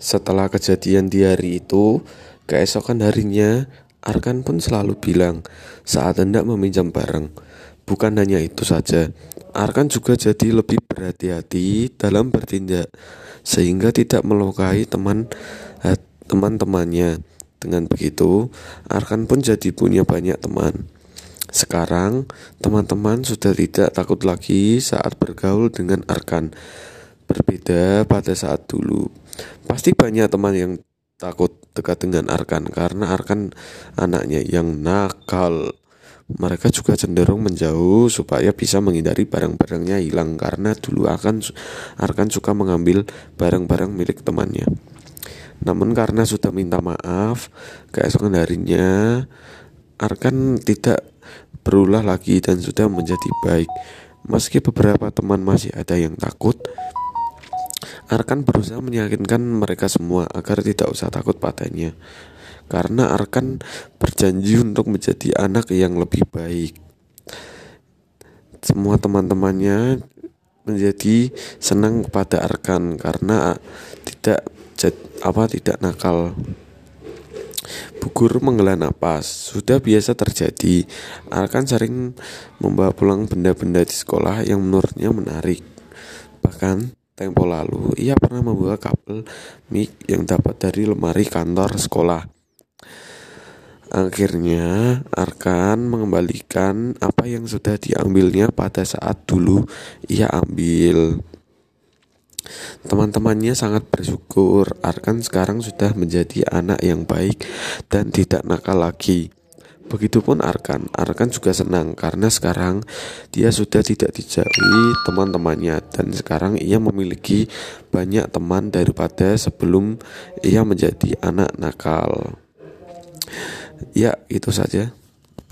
Setelah kejadian di hari itu, keesokan harinya Arkan pun selalu bilang saat hendak meminjam barang. Bukan hanya itu saja, Arkan juga jadi lebih berhati-hati dalam bertindak sehingga tidak melukai teman eh, teman-temannya. Dengan begitu, Arkan pun jadi punya banyak teman. Sekarang, teman-teman sudah tidak takut lagi saat bergaul dengan Arkan. Berbeda pada saat dulu. Pasti banyak teman yang takut dekat dengan Arkan karena Arkan anaknya yang nakal. Mereka juga cenderung menjauh supaya bisa menghindari barang-barangnya hilang karena dulu akan Arkan suka mengambil barang-barang milik temannya. Namun karena sudah minta maaf, keesokan harinya Arkan tidak berulah lagi dan sudah menjadi baik. Meski beberapa teman masih ada yang takut, Arkan berusaha meyakinkan mereka semua agar tidak usah takut padanya. Karena Arkan berjanji untuk menjadi anak yang lebih baik. Semua teman-temannya menjadi senang kepada Arkan karena tidak apa tidak nakal. Bu guru menghela napas. Sudah biasa terjadi. Arkan sering membawa pulang benda-benda di sekolah yang menurutnya menarik. Bahkan Tempo lalu, ia pernah membawa kabel mic yang dapat dari lemari kantor sekolah. Akhirnya, Arkan mengembalikan apa yang sudah diambilnya pada saat dulu ia ambil. Teman-temannya sangat bersyukur Arkan sekarang sudah menjadi anak yang baik dan tidak nakal lagi. Begitupun Arkan. Arkan juga senang karena sekarang dia sudah tidak dijauhi teman-temannya dan sekarang ia memiliki banyak teman daripada sebelum ia menjadi anak nakal. Ya, itu saja.